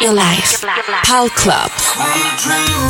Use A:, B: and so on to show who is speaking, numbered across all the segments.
A: your life. Pal Club.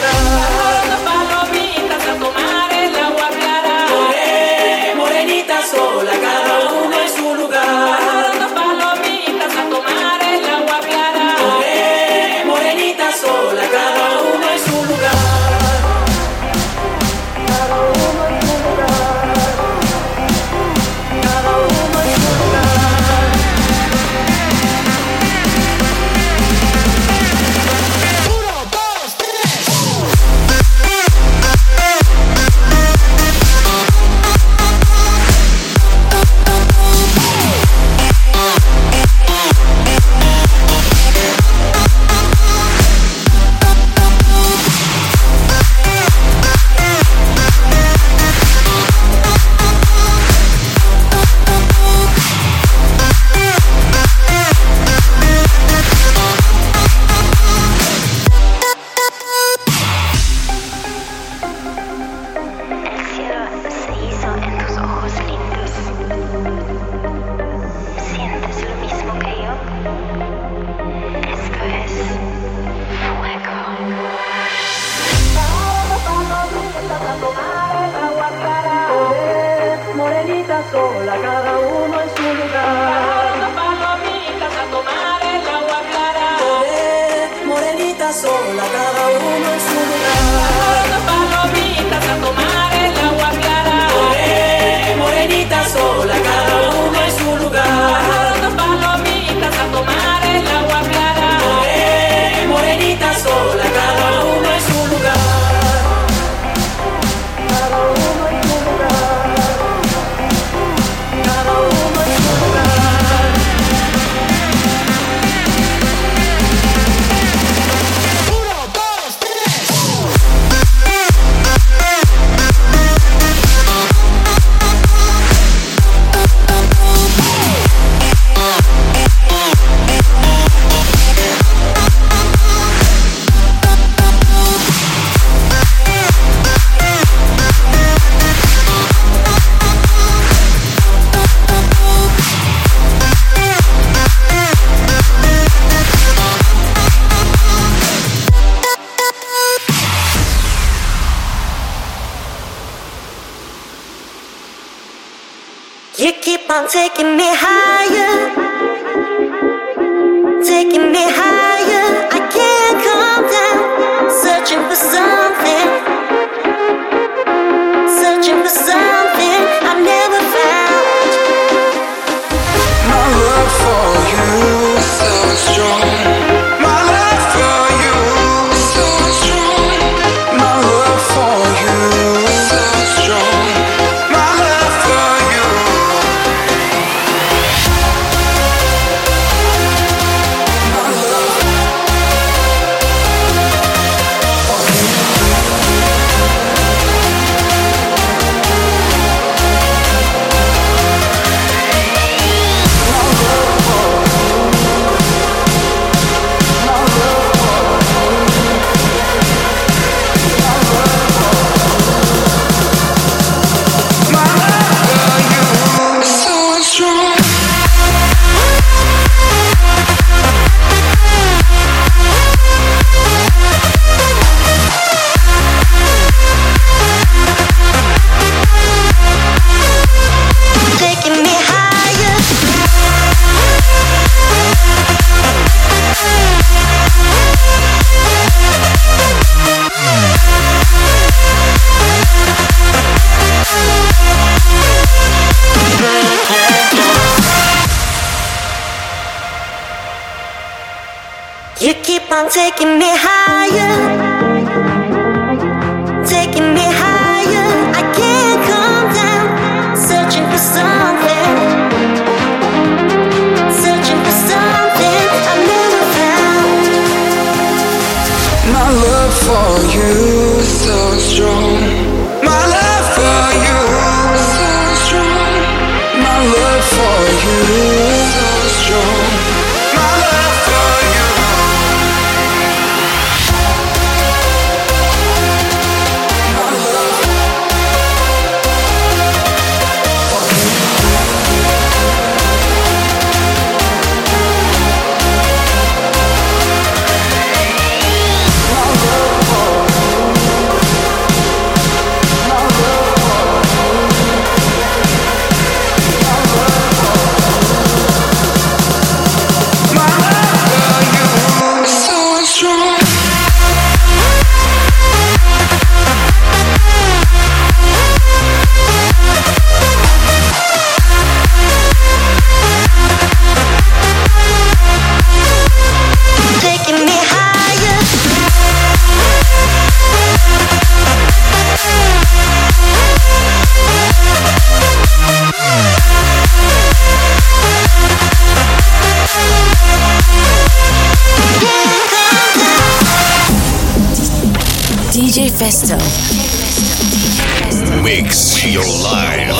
B: love.
A: Festo.
C: Mix your life.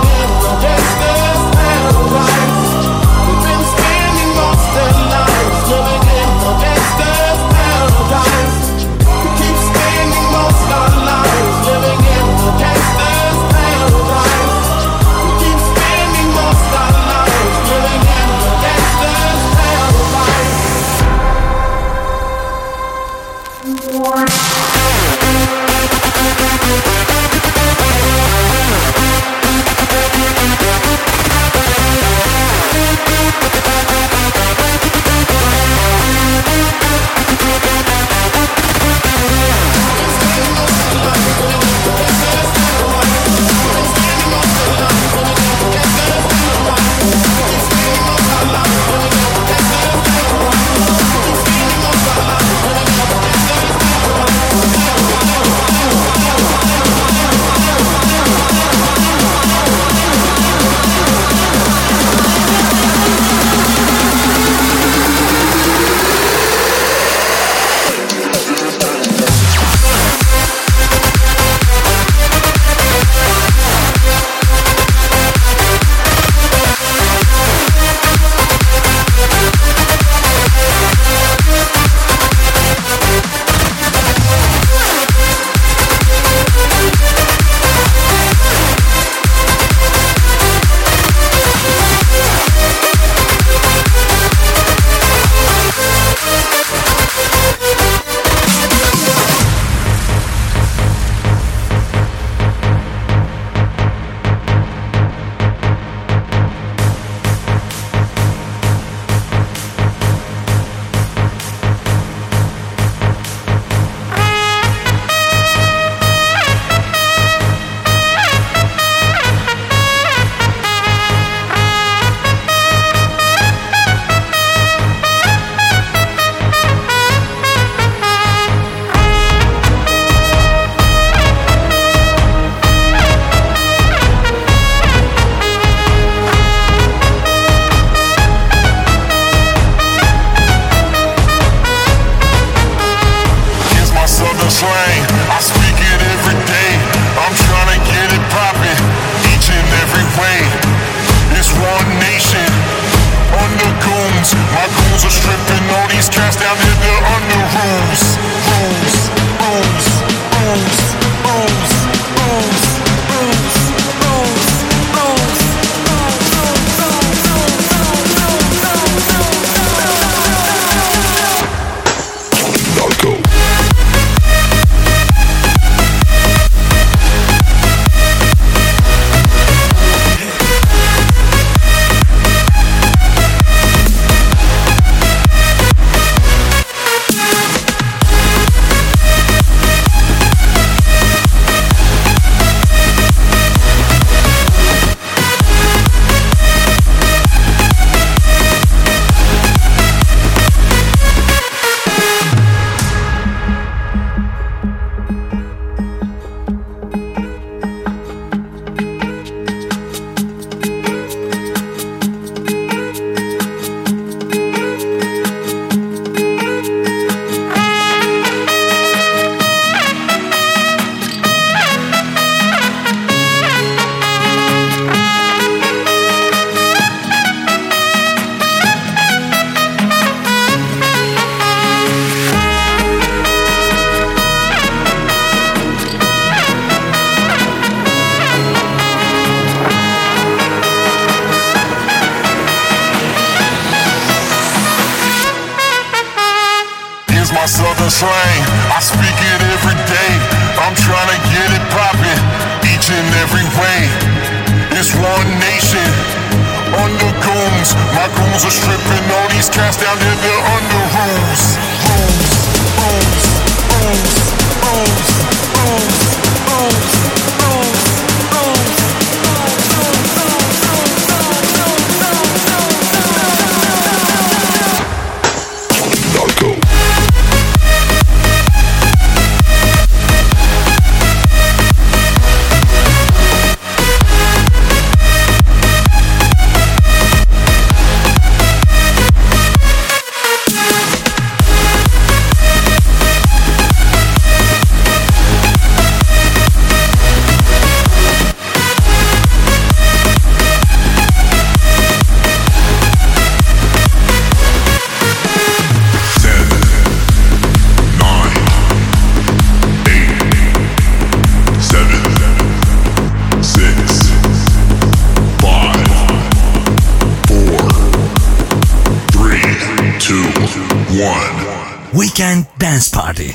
D: Dance Party.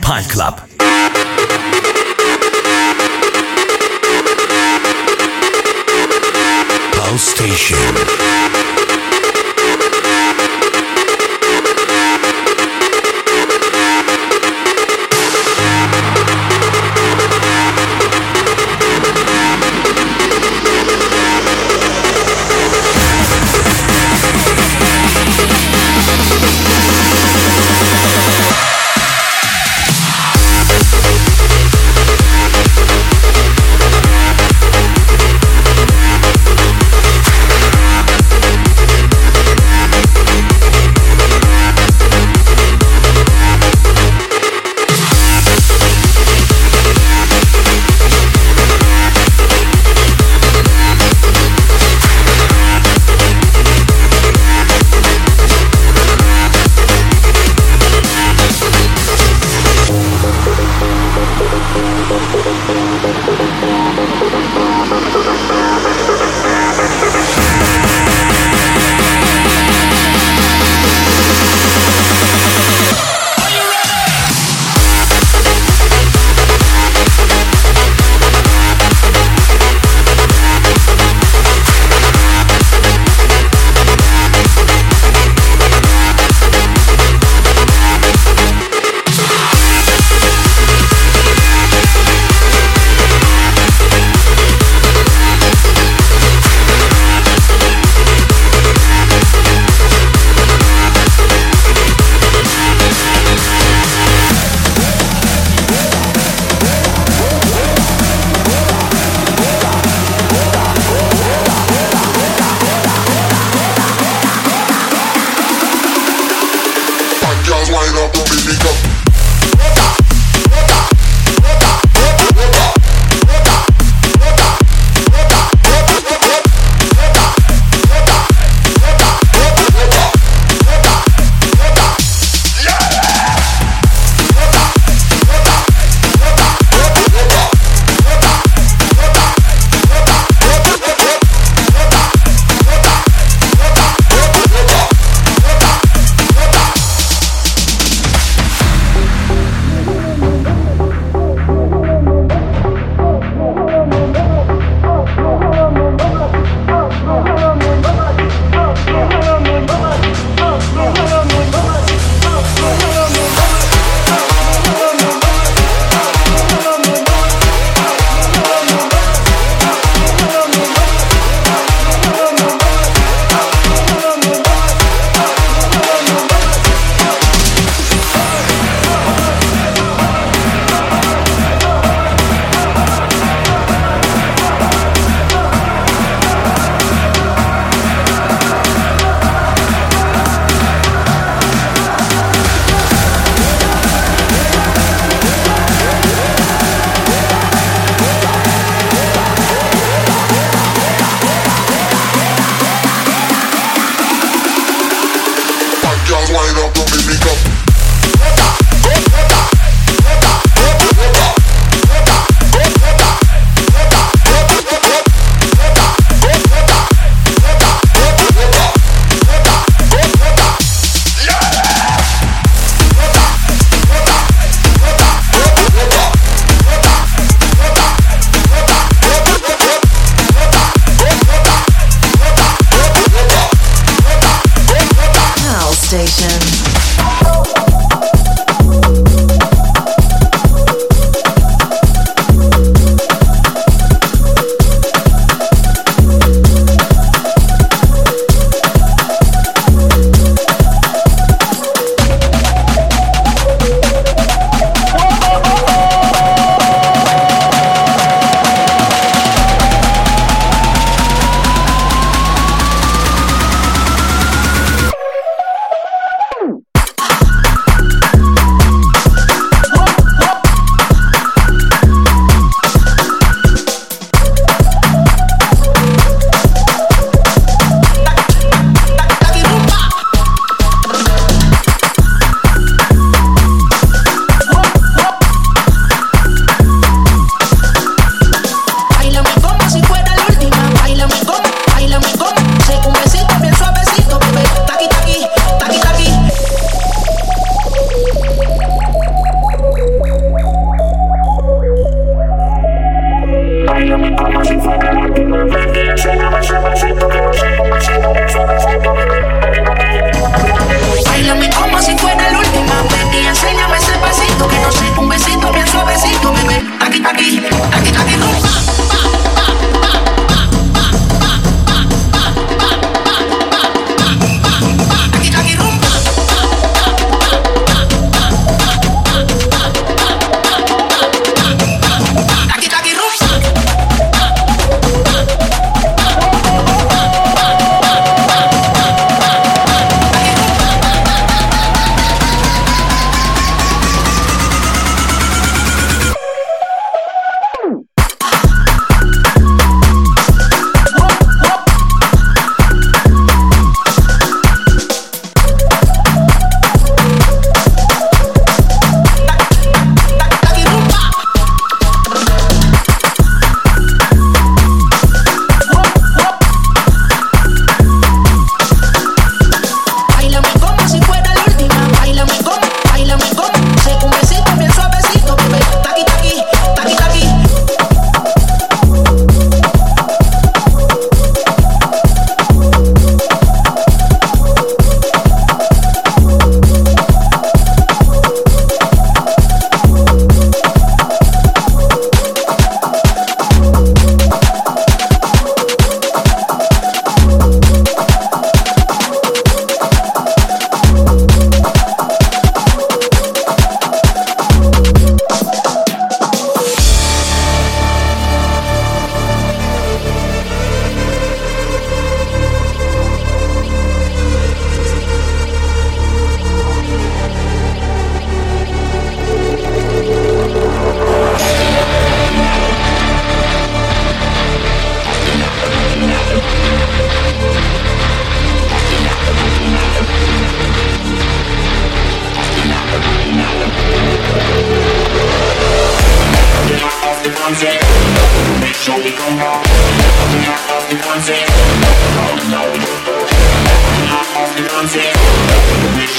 D: Pal Club. House Station.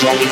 E: Thank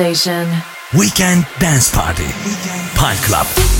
F: station.
D: Weekend Dance Party. Pal Club.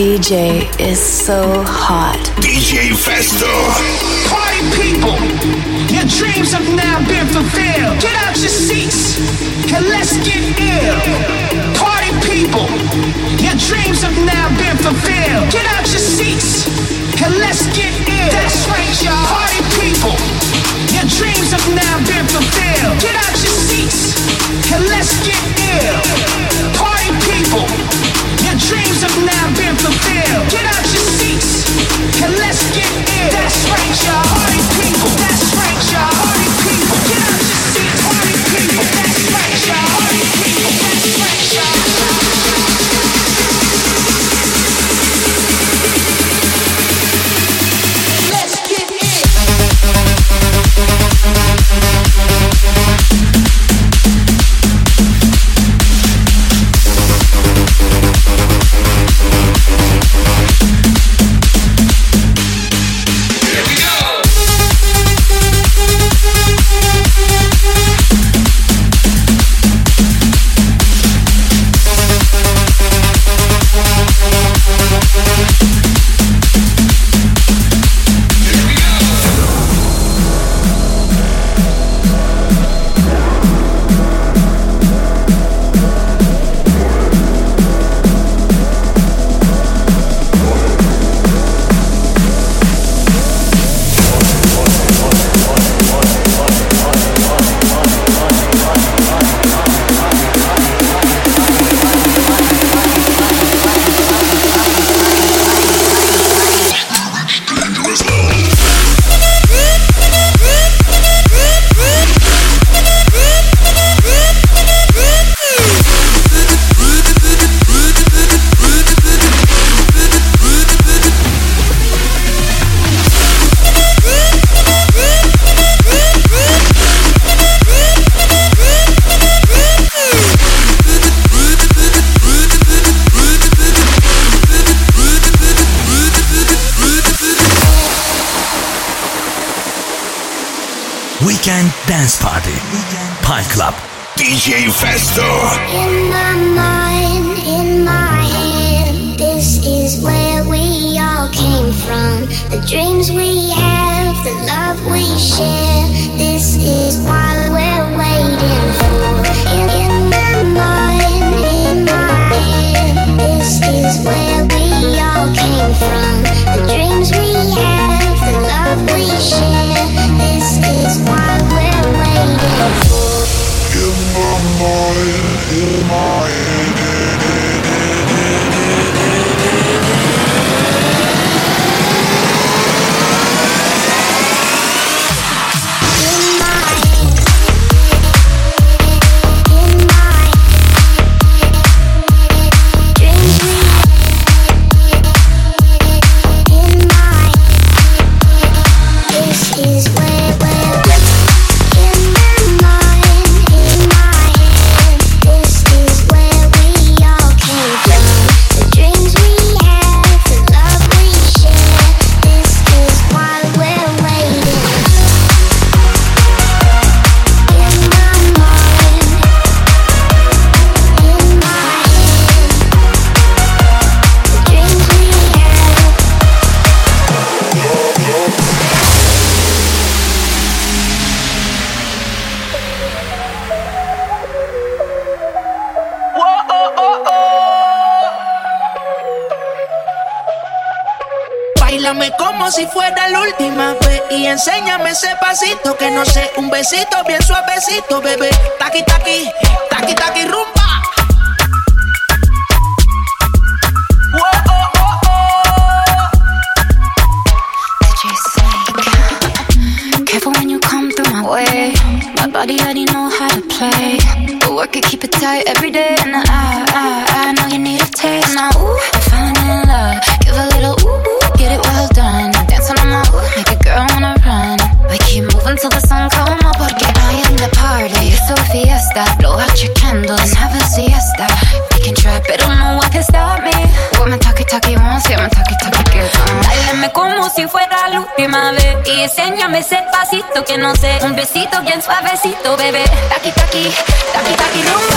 A: DJ is so hot.
G: DJ Festo.
H: Party people, your dreams have now been fulfilled. Get out your seats and let's get ill. Party people, your dreams have now been fulfilled. Get out your seats and let's get ill. That's right, y'all. Party people, your dreams have now been fulfilled. Get out your seats and let's get ill. Party people dreams have now been fulfilled. Get out your seats and let's get in. That's right, y'all. Party people. That's right, y'all. Party people. Get out your seats. Party people. That's right, y'all. Party people. That's right, y'all. Let's get
I: in.
J: bien suavecito, bebé.
K: Taquito que no sé. Un besito bien suavecito, bebé.
L: Taki, taki, taki, taki, rumbo.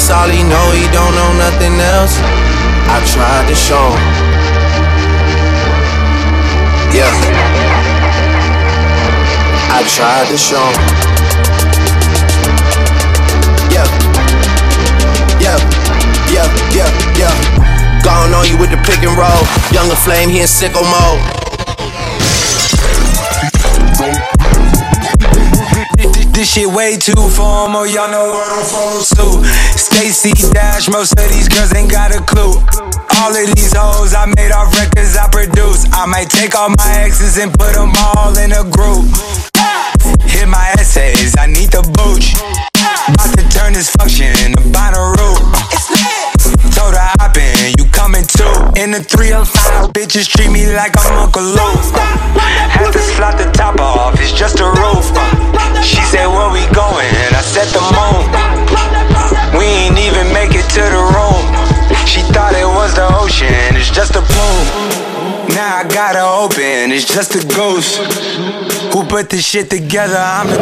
L: That's all he know. He don't know nothing else. I tried to show. Yeah. I tried to show. Yeah. Yeah. Yeah, yeah, yeah. Gone on you with the pick and roll. Young LaFlame, he in sicko mode.
M: This shit way too formal, y'all know what I'm follow suit. Stacey Dash, most of these girls ain't got a clue. All of these hoes I made off records I produce. I might take all my exes and put them all in a group. Hit my essays, I need the booch. About to turn this function into Bonnaroo. In the 305, bitches treat me like I'm Uncle Luke. Had to slot the top off, it's just a roof. She said, Where we going? And I said, The moon. We ain't even make it to the room. She thought it was the ocean, it's just a plume. Now I gotta open, it's just a ghost. Who put this shit together? I'm the.